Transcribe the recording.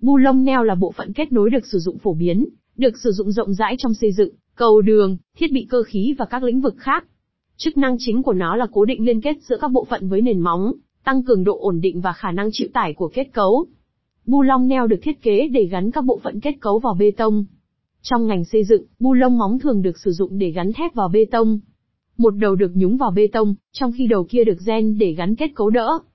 Bu lông neo là bộ phận kết nối được sử dụng phổ biến, được sử dụng rộng rãi trong xây dựng, cầu đường, thiết bị cơ khí và các lĩnh vực khác. Chức năng chính của nó là cố định liên kết giữa các bộ phận với nền móng, tăng cường độ ổn định và khả năng chịu tải của kết cấu. Bu lông neo được thiết kế để gắn các bộ phận kết cấu vào bê tông. Trong ngành xây dựng, bu lông móng thường được sử dụng để gắn thép vào bê tông. Một đầu được nhúng vào bê tông, trong khi đầu kia được gen để gắn kết cấu đỡ.